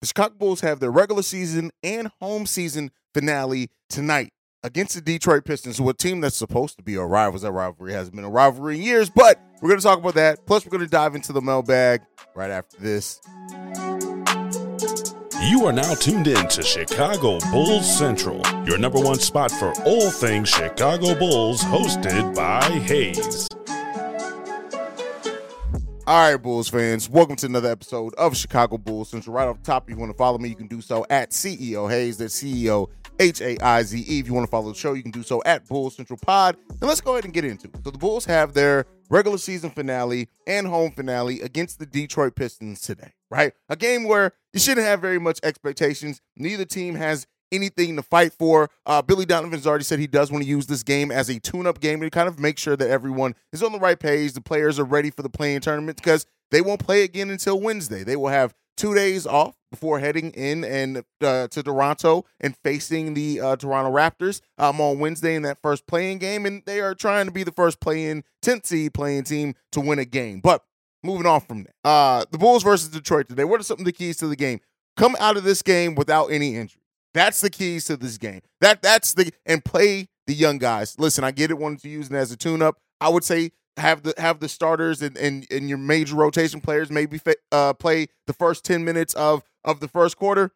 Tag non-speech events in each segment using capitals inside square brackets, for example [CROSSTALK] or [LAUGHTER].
The Chicago Bulls have their regular season and home season finale tonight against the Detroit Pistons, who a team that's supposed to be a rival. That rivalry hasn't been a rivalry in years, but we're going to talk about that. Plus, we're going to dive into the mailbag right after this. You are now tuned in to Chicago Bulls Central, your number one spot for all things Chicago Bulls, hosted by Haize. All right, Bulls fans, welcome to another episode of Chicago Bulls Since Right off the top, if you want to follow me, you can do so at CEO Haize. That's CEO H A I Z E. If you want to follow the show, you can do so at Bulls Central Pod. And let's go ahead and get into it. So the Bulls have their regular season finale and home finale against the Detroit Pistons today, right? A game where you shouldn't have very much expectations. Neither team has anything to fight for. Uh, Billy Donovan's already said he does want to use this game as a tune-up game to kind of make sure that everyone is on the right page. The players are ready for the play-in tournament because they won't play again until Wednesday. They will have two days off before heading in and uh, to Toronto and facing the uh, Toronto Raptors um, on Wednesday in that first play-in game, and they are trying to be the first playing 10th seed playing team to win a game. But moving on from that, uh, the Bulls versus Detroit today. What are some of the keys to the game? Come out of this game without any injury. That's the keys to this game. That that's the and play the young guys. Listen, I get it. Wanted to use it as a tune-up. I would say have the have the starters and and, and your major rotation players maybe uh, play the first ten minutes of of the first quarter,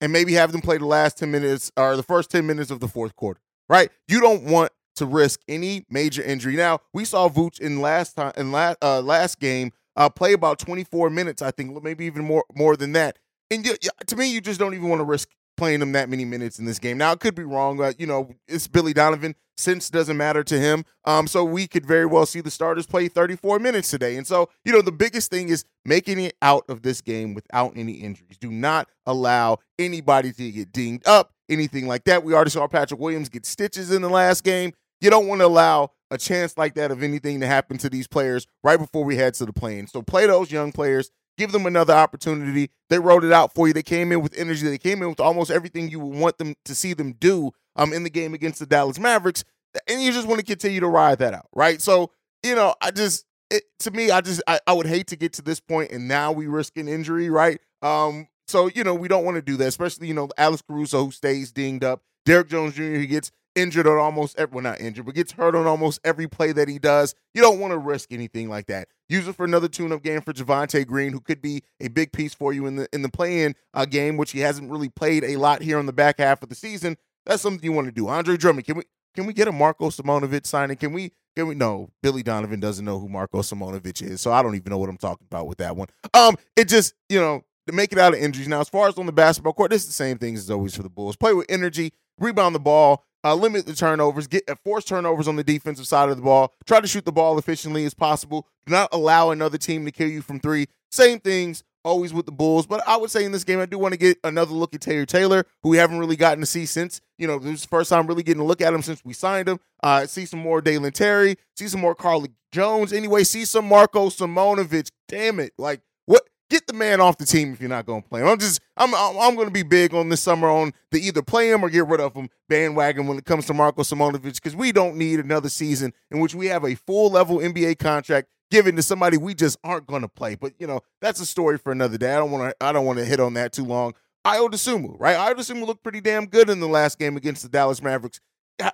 and maybe have them play the last ten minutes or the first ten minutes of the fourth quarter. Right? You don't want to risk any major injury. Now we saw Vooch in last time in last uh, last game uh, play about 24 minutes. I think maybe even more more than that. And you, to me, you just don't even want to risk playing him that many minutes in this game. Now, it could be wrong. but you know, it's Billy Donovan. Since doesn't matter to him. Um, so we could very well see the starters play 34 minutes today. And so, you know, the biggest thing is making it out of this game without any injuries. Do not allow anybody to get dinged up, anything like that. We already saw Patrick Williams get stitches in the last game. You don't want to allow a chance like that of anything to happen to these players right before we head to the plane. So play those young players, give them another opportunity. They wrote it out for you. They came in with energy. They came in with almost everything you would want them to see them do um, in the game against the Dallas Mavericks. And you just want to continue to ride that out, right? So, you know, I just, it, to me, I just, I, I would hate to get to this point and now we risk an injury, right? Um, so, you know, we don't want to do that, especially, you know, Alex Caruso, who stays dinged up, Derrick Jones Jr., who gets injured on almost every, well, not injured, but gets hurt on almost every play that he does. You don't want to risk anything like that. Use it for another tune-up game for Javonte Green, who could be a big piece for you in the in the play-in uh, game, which he hasn't really played a lot here on the back half of the season. That's something you want to do. Andre Drummond, can we can we get a Marko Simonovic signing? Can we can we no, Billy Donovan doesn't know who Marko Simonovic is, so I don't even know what I'm talking about with that one. Um, it just, you know, to make it out of injuries. Now, as far as on the basketball court, is the same thing as always for the Bulls. Play with energy, rebound the ball, uh, limit the turnovers, get uh, force turnovers on the defensive side of the ball, try to shoot the ball efficiently as possible. Do not allow another team to kill you from three. Same things always with the Bulls, but I would say in this game I do want to get another look at Terry Taylor, who we haven't really gotten to see since you know this is the first time really getting a look at him since we signed him. Uh, see some more Dalen Terry, see some more Carlik Jones. Anyway, see some Marko Simonovic. Damn it, like get the man off the team if you're not going to play him. I'm just I'm I'm going to be big on this summer on the either play him or get rid of him bandwagon when it comes to Marko Simonovic because we don't need another season in which we have a full level NBA contract given to somebody we just aren't going to play. But you know that's a story for another day. I don't want to I don't want to hit on that too long. Ayo Dosunmu, right? Ayo Dosunmu looked pretty damn good in the last game against the Dallas Mavericks.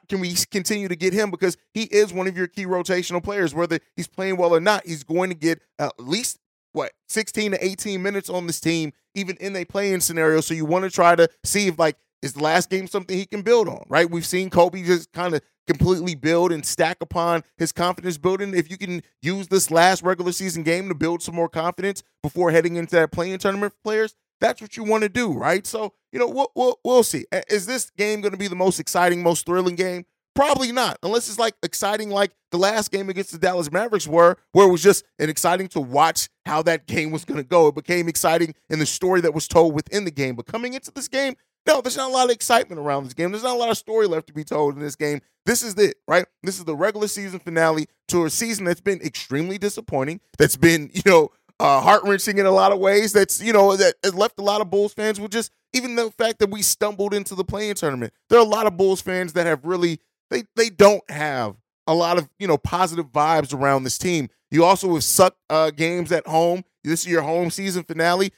Can we continue to get him because he is one of your key rotational players? Whether he's playing well or not, he's going to get at least what 16 to 18 minutes on this team, even in a play-in scenario. So you want to try to see if like is the last game something he can build on, right? We've seen Coby just kind of completely build and stack upon his confidence building. If you can use this last regular season game to build some more confidence before heading into that play-in tournament for players, that's what you want to do, right? So, you know, we'll, we'll, we'll see. Is this game going to be the most exciting, most thrilling game? Probably not, unless it's like exciting like the last game against the Dallas Mavericks were, where it was just an exciting to watch how that game was going to go. It became exciting in the story that was told within the game. But coming into this game, no, there's not a lot of excitement around this game. There's not a lot of story left to be told in this game. This is it, right? This is the regular season finale to a season that's been extremely disappointing. That's been, you know, uh, heart wrenching in a lot of ways. That's you know that has left a lot of Bulls fans with just even the fact that we stumbled into the play-in tournament. There are a lot of Bulls fans that have really they they don't have a lot of you know positive vibes around this team. You also have sucked uh, games at home. This is your home season finale.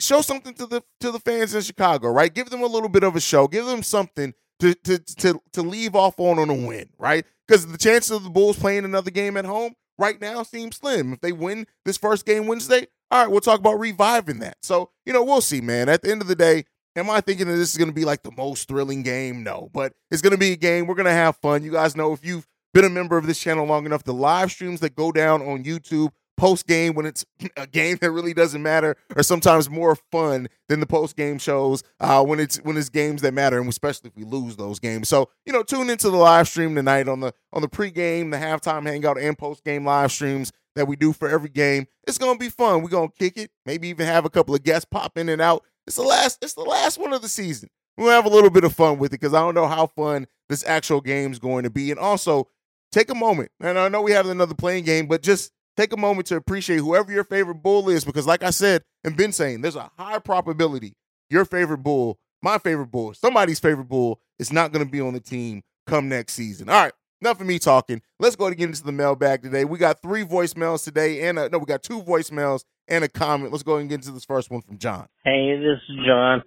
show something to the to the fans in Chicago, right? Give them a little bit of a show. Give them something to to to to leave off on on a win, right? Because the chances of the Bulls playing another game at home right now seem slim. If they win this first game Wednesday, all right, we'll talk about reviving that. So you know, we'll see, man. At the end of the day, Am I thinking that this is going to be like the most thrilling game? No, but it's going to be a game. We're going to have fun. You guys know if you've been a member of this channel long enough, the live streams that go down on YouTube post game when it's [CLEARS THROAT] a game that really doesn't matter are sometimes more fun than the post game shows uh, when it's when it's games that matter, and especially if we lose those games. So you know, tune into the live stream tonight on the on the pregame, the halftime hangout, and post game live streams that we do for every game. It's gonna be fun. We're gonna kick it, maybe even have a couple of guests pop in and out it's the last. It's the last one of the season. We'll have a little bit of fun with it because I don't know how fun this actual game's going to be. And also, take a moment. And I know we have another play-in game, but just take a moment to appreciate whoever your favorite bull is because, like I said and been saying, there's a high probability your favorite bull, my favorite bull, somebody's favorite bull is not going to be on the team come next season. All right. Enough of me talking. Let's go to get into the mailbag today. We got three voicemails today, and a, no, we got two voicemails and a comment. Let's go and get into this first one from John. Hey, this is John.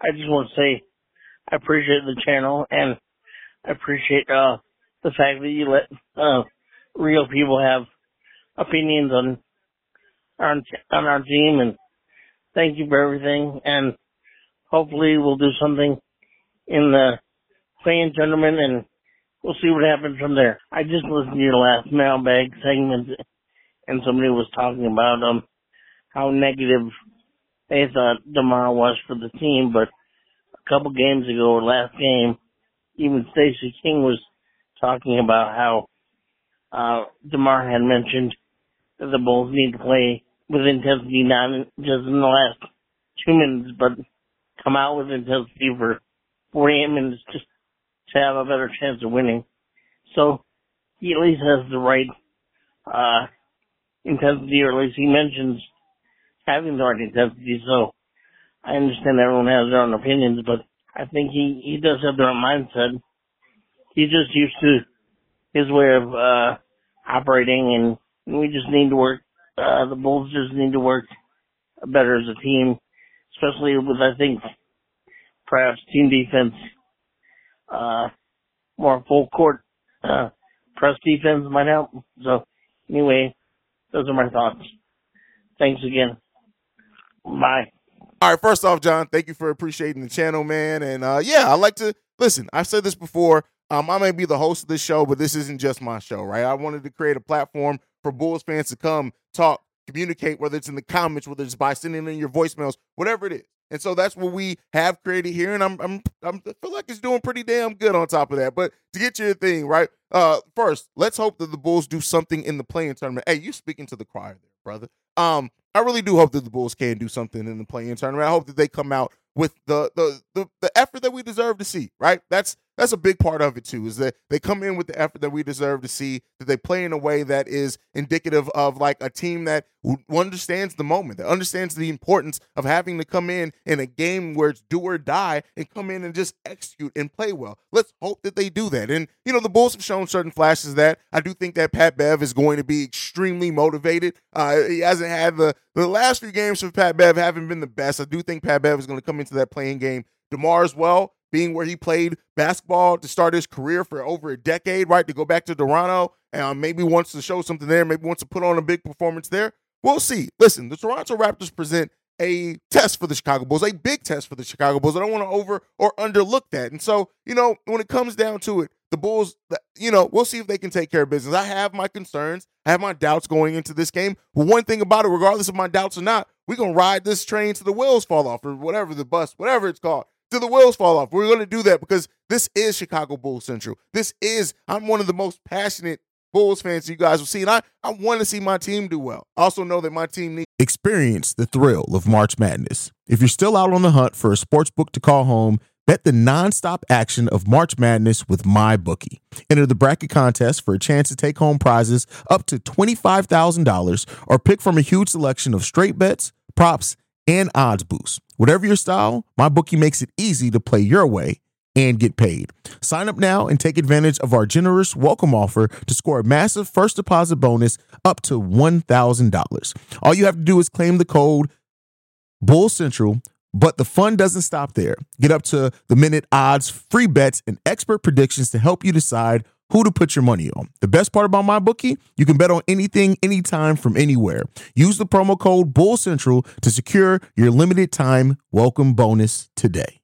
I just want to say I appreciate the channel and I appreciate uh, the fact that you let uh, real people have opinions on our on our team and thank you for everything and hopefully we'll do something in the play-in tournament and we'll see what happens from there. I just listened to your last mailbag segment and somebody was talking about um how negative they thought DeMar was for the team, but a couple games ago or last game, even Stacey King was talking about how uh DeMar had mentioned that the Bulls need to play with intensity not just in the last two minutes, but come out with intensity for 48 minutes just to have a better chance of winning. So he at least has the right uh intensity, or at least he mentions having the right intensity. So I understand everyone has their own opinions, but I think he he does have the right mindset. He's just used to his way of uh operating, and we just need to work. Uh, the Bulls just need to work better as a team, especially with I think perhaps team defense, uh, more full court uh, press defense might help. So anyway, those are my thoughts. Thanks again. Bye. All right, first off, John, thank you for appreciating the channel, man. And uh, yeah, I like to listen. I've said this before. Um, I may be the host of this show, but this isn't just my show, right? I wanted to create a platform for Bulls fans to come talk, communicate, whether it's in the comments, whether it's by sending in your voicemails, whatever it is. And so that's what we have created here, and I'm I'm, I'm I feel like it's doing pretty damn good on top of that. But to get your thing right, uh, first let's hope that the Bulls do something in the play-in tournament. Hey, you speaking to the choir there, brother. Um, I really do hope that the Bulls can do something in the play-in tournament. I hope that they come out with the the the, the effort that we deserve to see. Right, that's that's a big part of it too. Is that they come in with the effort that we deserve to see. That they play in a way that is indicative of like a team that understands the moment, that understands the importance of having to come in in a game where it's do or die and come in and just execute and play well. Let's hope that they do that. And you know the Bulls have shown certain flashes that I do think that Pat Bev is going to be extremely motivated. Uh, he hasn't had the the last few games for Pat Bev haven't been the best. I do think Pat Bev is going to come into that play-in game DeMar as well being where he played basketball to start his career for over a decade, right? To go back to Toronto and um, maybe wants to show something there, maybe wants to put on a big performance there. We'll see. Listen, the Toronto Raptors present a test for the Chicago Bulls, a big test for the Chicago Bulls. I don't want to over or underlook that. And so, you know, when it comes down to it, the Bulls, you know, we'll see if they can take care of business. I have my concerns. I have my doubts going into this game. But one thing about it, regardless of my doubts or not, we're going to ride this train to the wheels fall off or whatever the bus, whatever it's called till the wheels fall off. We're going to do that because this is Chicago Bulls Central. This is, I'm one of the most passionate Bulls fans you guys will see. And I, I want to see my team do well. I also know that my team needs. Experience the thrill of March Madness. If you're still out on the hunt for a sports book to call home, bet the nonstop action of March Madness with MyBookie. Enter the bracket contest for a chance to take home prizes up to $25,000 or pick from a huge selection of straight bets, props, and odds boosts. Whatever your style, MyBookie makes it easy to play your way and get paid. Sign up now and take advantage of our generous welcome offer to score a massive first deposit bonus up to $1,000. All you have to do is claim the code Bull Central, but the fun doesn't stop there. Get up to the minute odds, free bets, and expert predictions to help you decide who to put your money on. The best part about MyBookie, you can bet on anything, anytime, from anywhere. Use the promo code Bull Central to secure your limited time welcome bonus today.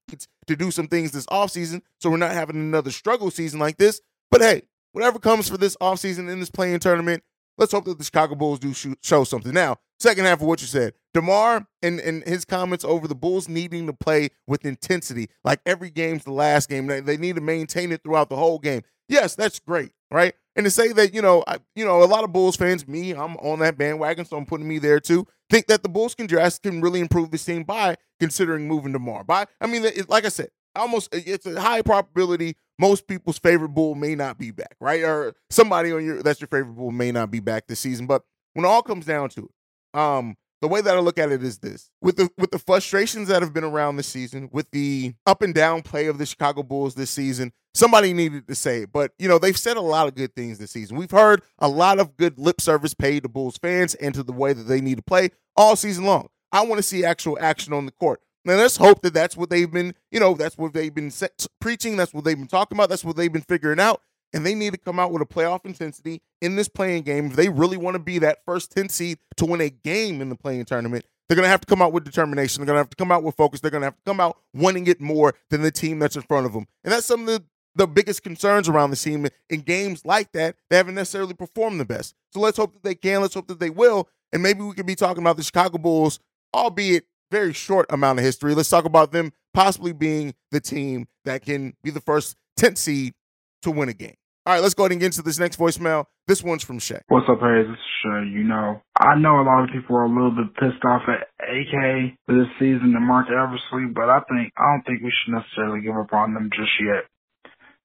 To do some things this offseason, so we're not having another struggle season like this. But hey, whatever comes for this offseason in this play-in tournament, let's hope that the Chicago Bulls do show something. Now, second half of what you said, DeMar and, and his comments over the Bulls needing to play with intensity, like every game's the last game. They need to maintain it throughout the whole game. Yes, that's great, right? And to say that, you know, I, you know, a lot of Bulls fans, me, I'm on that bandwagon, so I'm putting me there too. Think that the Bulls can dress can really improve this team by considering moving DeMar. By, I mean, it, like I said, almost it's a high probability most people's favorite Bull may not be back, right? Or somebody on your that's your favorite Bull may not be back this season. But when it all comes down to it, um, the way that I look at it is this: with the with the frustrations that have been around this season, with the up and down play of the Chicago Bulls this season, somebody needed to say it. But you know, they've said a lot of good things this season. We've heard a lot of good lip service paid to Bulls fans and to the way that they need to play all season long. I want to see actual action on the court. Now let's hope that that's what they've been, you know, that's what they've been set, preaching. That's what they've been talking about. That's what they've been figuring out and they need to come out with a playoff intensity in this play-in game. If they really want to be that first 10 seed to win a game in the play-in tournament, they're going to have to come out with determination. They're going to have to come out with focus. They're going to have to come out wanting it more than the team that's in front of them. And that's some of the, the biggest concerns around the team in games like that. They haven't necessarily performed the best. So let's hope that they can. Let's hope that they will. And maybe we could be talking about the Chicago Bulls, albeit very short amount of history. Let's talk about them possibly being the team that can be the first 10th seed to win a game. All right, let's go ahead and get into this next voicemail. This one's from Shay. What's up, Haize? Is Shay. You know, I know a lot of people are a little bit pissed off at AK for this season and Marc Eversley, but I think I don't think we should necessarily give up on them just yet.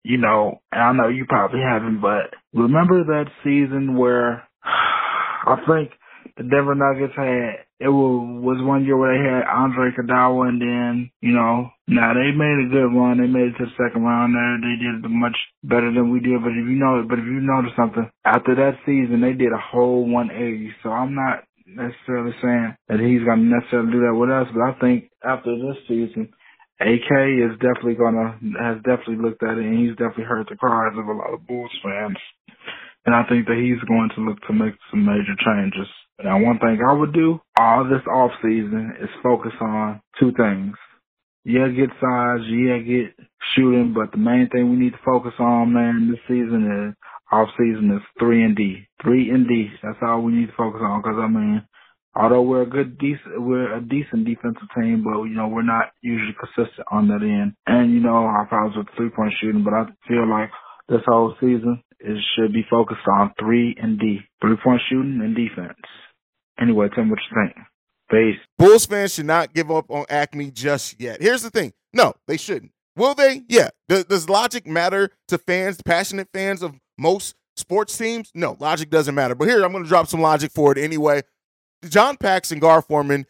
You know, and I know you probably haven't, but remember that season where [SIGHS] I think the Denver Nuggets had it was one year where they had Andre Iguodala, and then you know now they made a good run. They made it to the second round. There, they did much better than we did. But if you know, but if you notice something, after that season, they did a whole 180. So I'm not necessarily saying that he's gonna necessarily do that with us, but I think after this season, AK is definitely gonna has definitely looked at it, and he's definitely heard the cries of a lot of Bulls fans. And I think that he's going to look to make some major changes. Now, one thing I would do all this off season is focus on two things. Yeah, get size. Yeah, get shooting. But the main thing we need to focus on, man, this season is off season is three and D. Three and D. That's all we need to focus on. Because I mean, although we're a good, decent, we're a decent defensive team, but you know we're not usually consistent on that end. And you know our problems with three point shooting. But I feel like this whole season it should be focused on three and D, three point shooting and defense. Anyway, tell me what you think. Peace. Bulls fans should not give up on AKME just yet. Here's the thing. No, they shouldn't. Will they? Yeah. Does, does logic matter to fans, passionate fans of most sports teams? No, logic doesn't matter. But here, I'm going to drop some logic for it anyway. John Pax and Gar Forman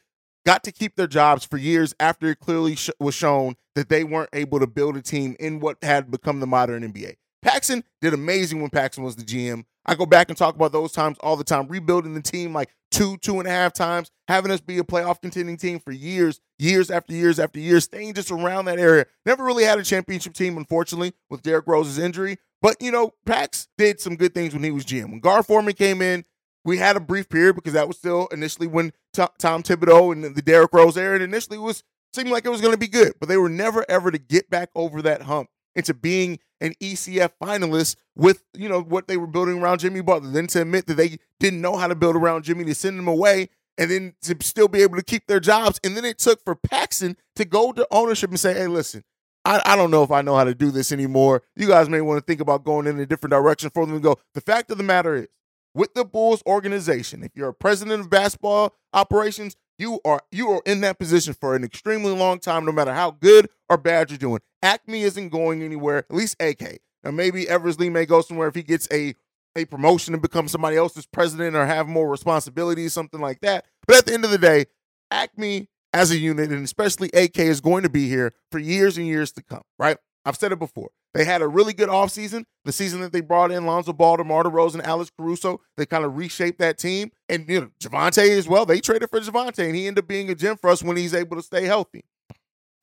got to keep their jobs for years after it clearly sh- was shown that they weren't able to build a team in what had become the modern NBA. Paxson did amazing when Paxson was the GM. I go back and talk about those times all the time, rebuilding the team like two, two and a half times, having us be a playoff contending team for years, years after years after years, staying just around that area. Never really had a championship team, unfortunately, with Derrick Rose's injury. But, you know, Pax did some good things when he was GM. When Gar Forman came in, we had a brief period because that was still initially when Tom Thibodeau and the Derrick Rose era, and initially was seemed like it was going to be good, but they were never ever to get back over that hump into being an ECF finalist with, you know, what they were building around Jimmy Butler. Then to admit that they didn't know how to build around Jimmy to send him away and then to still be able to keep their jobs. And then it took for Paxson to go to ownership and say, hey, listen, I, I don't know if I know how to do this anymore. You guys may want to think about going in a different direction for them to go. The fact of the matter is, with the Bulls organization, if you're a president of basketball operations, you are you are in that position for an extremely long time, no matter how good or bad you're doing. AKME isn't going anywhere, at least AK. Now maybe Eversley may go somewhere if he gets a a promotion and become somebody else's president or have more responsibilities, something like that. But at the end of the day, AKME as a unit, and especially AK, is going to be here for years and years to come, right? I've said it before. They had a really good offseason. The season that they brought in Lonzo Ball, DeMar DeRozan, Alex Caruso, they kind of reshaped that team. And you know, Javonte as well. They traded for Javonte, and he ended up being a gem for us when he's able to stay healthy.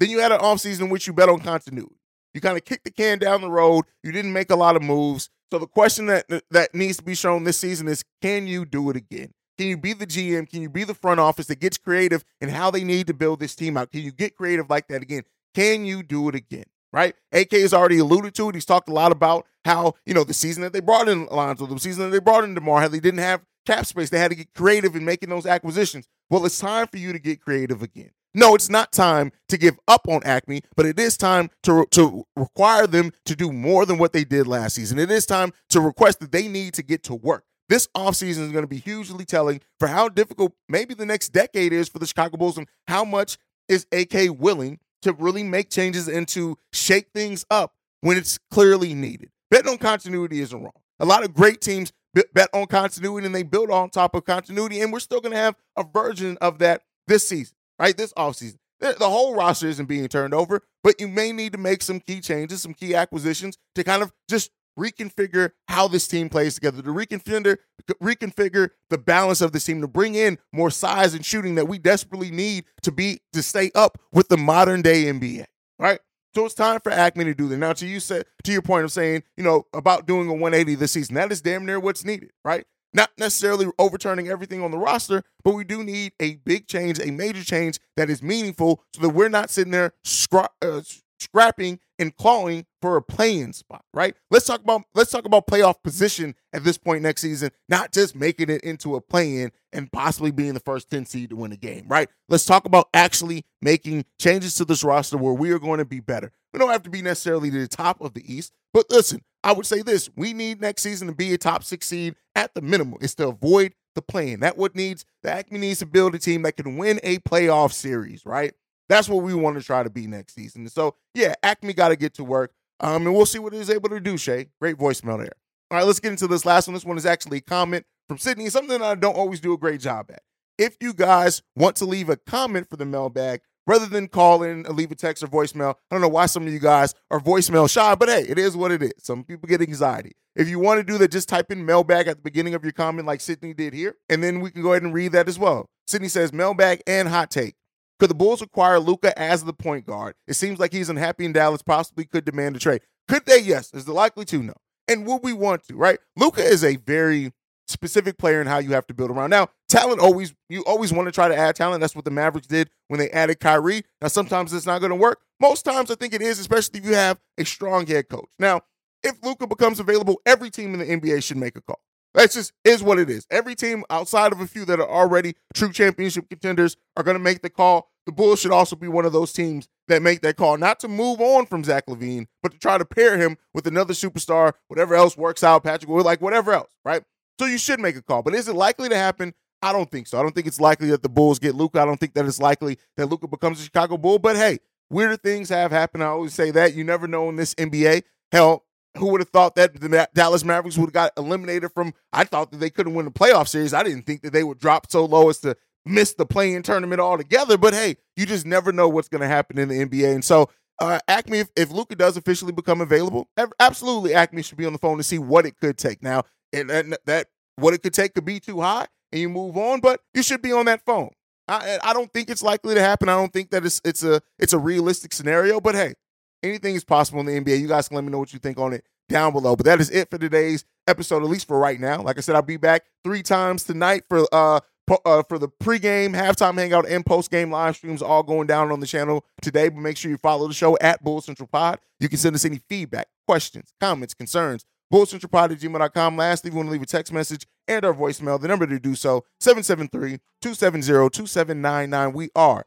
Then you had an offseason in which you bet on continuity. You kind of kicked the can down the road. You didn't make a lot of moves. So the question that that needs to be shown this season is can you do it again? Can you be the GM? Can you be the front office that gets creative in how they need to build this team out? Can you get creative like that again? Can you do it again? Right? AK has already alluded to it. He's talked a lot about how, you know, the season that they brought in Alonzo, the season that they brought in DeMar, how they didn't have cap space. They had to get creative in making those acquisitions. Well, it's time for you to get creative again. No, it's not time to give up on AKME, but it is time to, to require them to do more than what they did last season. It is time to request that they need to get to work. This offseason is going to be hugely telling for how difficult maybe the next decade is for the Chicago Bulls and how much is AK willing to really make changes and to shake things up when it's clearly needed. Betting on continuity isn't wrong. A lot of great teams bet on continuity and they build on top of continuity, and we're still going to have a version of that this season, right? This offseason. The whole roster isn't being turned over, but you may need to make some key changes, some key acquisitions to kind of just reconfigure how this team plays together, to reconfigure reconfigure the balance of this team, to bring in more size and shooting that we desperately need to be to stay up with the modern day NBA. Right. So it's time for AKME to do that. Now, to you said to your point of saying, you know, about doing a 180 this season, that is damn near what's needed, right? Not necessarily overturning everything on the roster, but we do need a big change, a major change that is meaningful, so that we're not sitting there scra- uh, scrapping and clawing for a play-in spot, right? Let's talk about let's talk about playoff position at this point next season, not just making it into a play-in and possibly being the first 10 seed to win a game, right? Let's talk about actually making changes to this roster where we are going to be better. We don't have to be necessarily to the top of the East, but listen, I would say this: we need next season to be a top six seed at the minimum. It's to avoid the play-in. That what needs the AKME needs to build a team that can win a playoff series, right? That's what we want to try to be next season. So yeah, AKME got to get to work. Um, and we'll see what he's able to do, Shay. Great voicemail there. All right, let's get into this last one. This one is actually a comment from Sydney, something I don't always do a great job at. If you guys want to leave a comment for the mailbag, rather than call in, leave a text or voicemail, I don't know why some of you guys are voicemail shy, but hey, it is what it is. Some people get anxiety. If you want to do that, just type in mailbag at the beginning of your comment, like Sydney did here, and then we can go ahead and read that as well. Sydney says mailbag and hot take. Could the Bulls acquire Luka as the point guard? It seems like he's unhappy in Dallas, possibly could demand a trade. Could they? Yes. Is it likely to? No. And would we want to, right? Luka is a very specific player in how you have to build around. Now, talent always you always want to try to add talent. That's what the Mavericks did when they added Kyrie. Now, sometimes it's not going to work. Most times, I think it is, especially if you have a strong head coach. Now, if Luka becomes available, every team in the NBA should make a call. That's just is what it is. Every team outside of a few that are already true championship contenders are going to make the call. The Bulls should also be one of those teams that make that call, not to move on from Zach LaVine, but to try to pair him with another superstar, whatever else works out, Patrick, or like whatever else, right? So you should make a call. But is it likely to happen? I don't think so. I don't think it's likely that the Bulls get Luka. I don't think that it's likely that Luka becomes a Chicago Bull. But hey, weirder things have happened. I always say that. You never know in this NBA. Hell, who would have thought that the Dallas Mavericks would have got eliminated from? I thought that they couldn't win the playoff series. I didn't think that they would drop so low as to miss the play-in tournament altogether. But hey, you just never know what's going to happen in the NBA. And so, uh, AKME, if, if Luka does officially become available, absolutely, AKME should be on the phone to see what it could take. Now, and, and that what it could take could be too high, and you move on. But you should be on that phone. I, I don't think it's likely to happen. I don't think that it's it's a it's a realistic scenario. But hey, anything is possible in the NBA. You guys can let me know what you think on it down below. But that is it for today's episode, at least for right now. Like I said, I'll be back three times tonight for uh, uh for the pregame, halftime hangout, and postgame live streams all going down on the channel today. But make sure you follow the show at Bull Central Pod. You can send us any feedback, questions, comments, concerns. BullCentralPod at gmail.com. Lastly, if you want to leave a text message and our voicemail, the number to do so, 773-270-2799. We are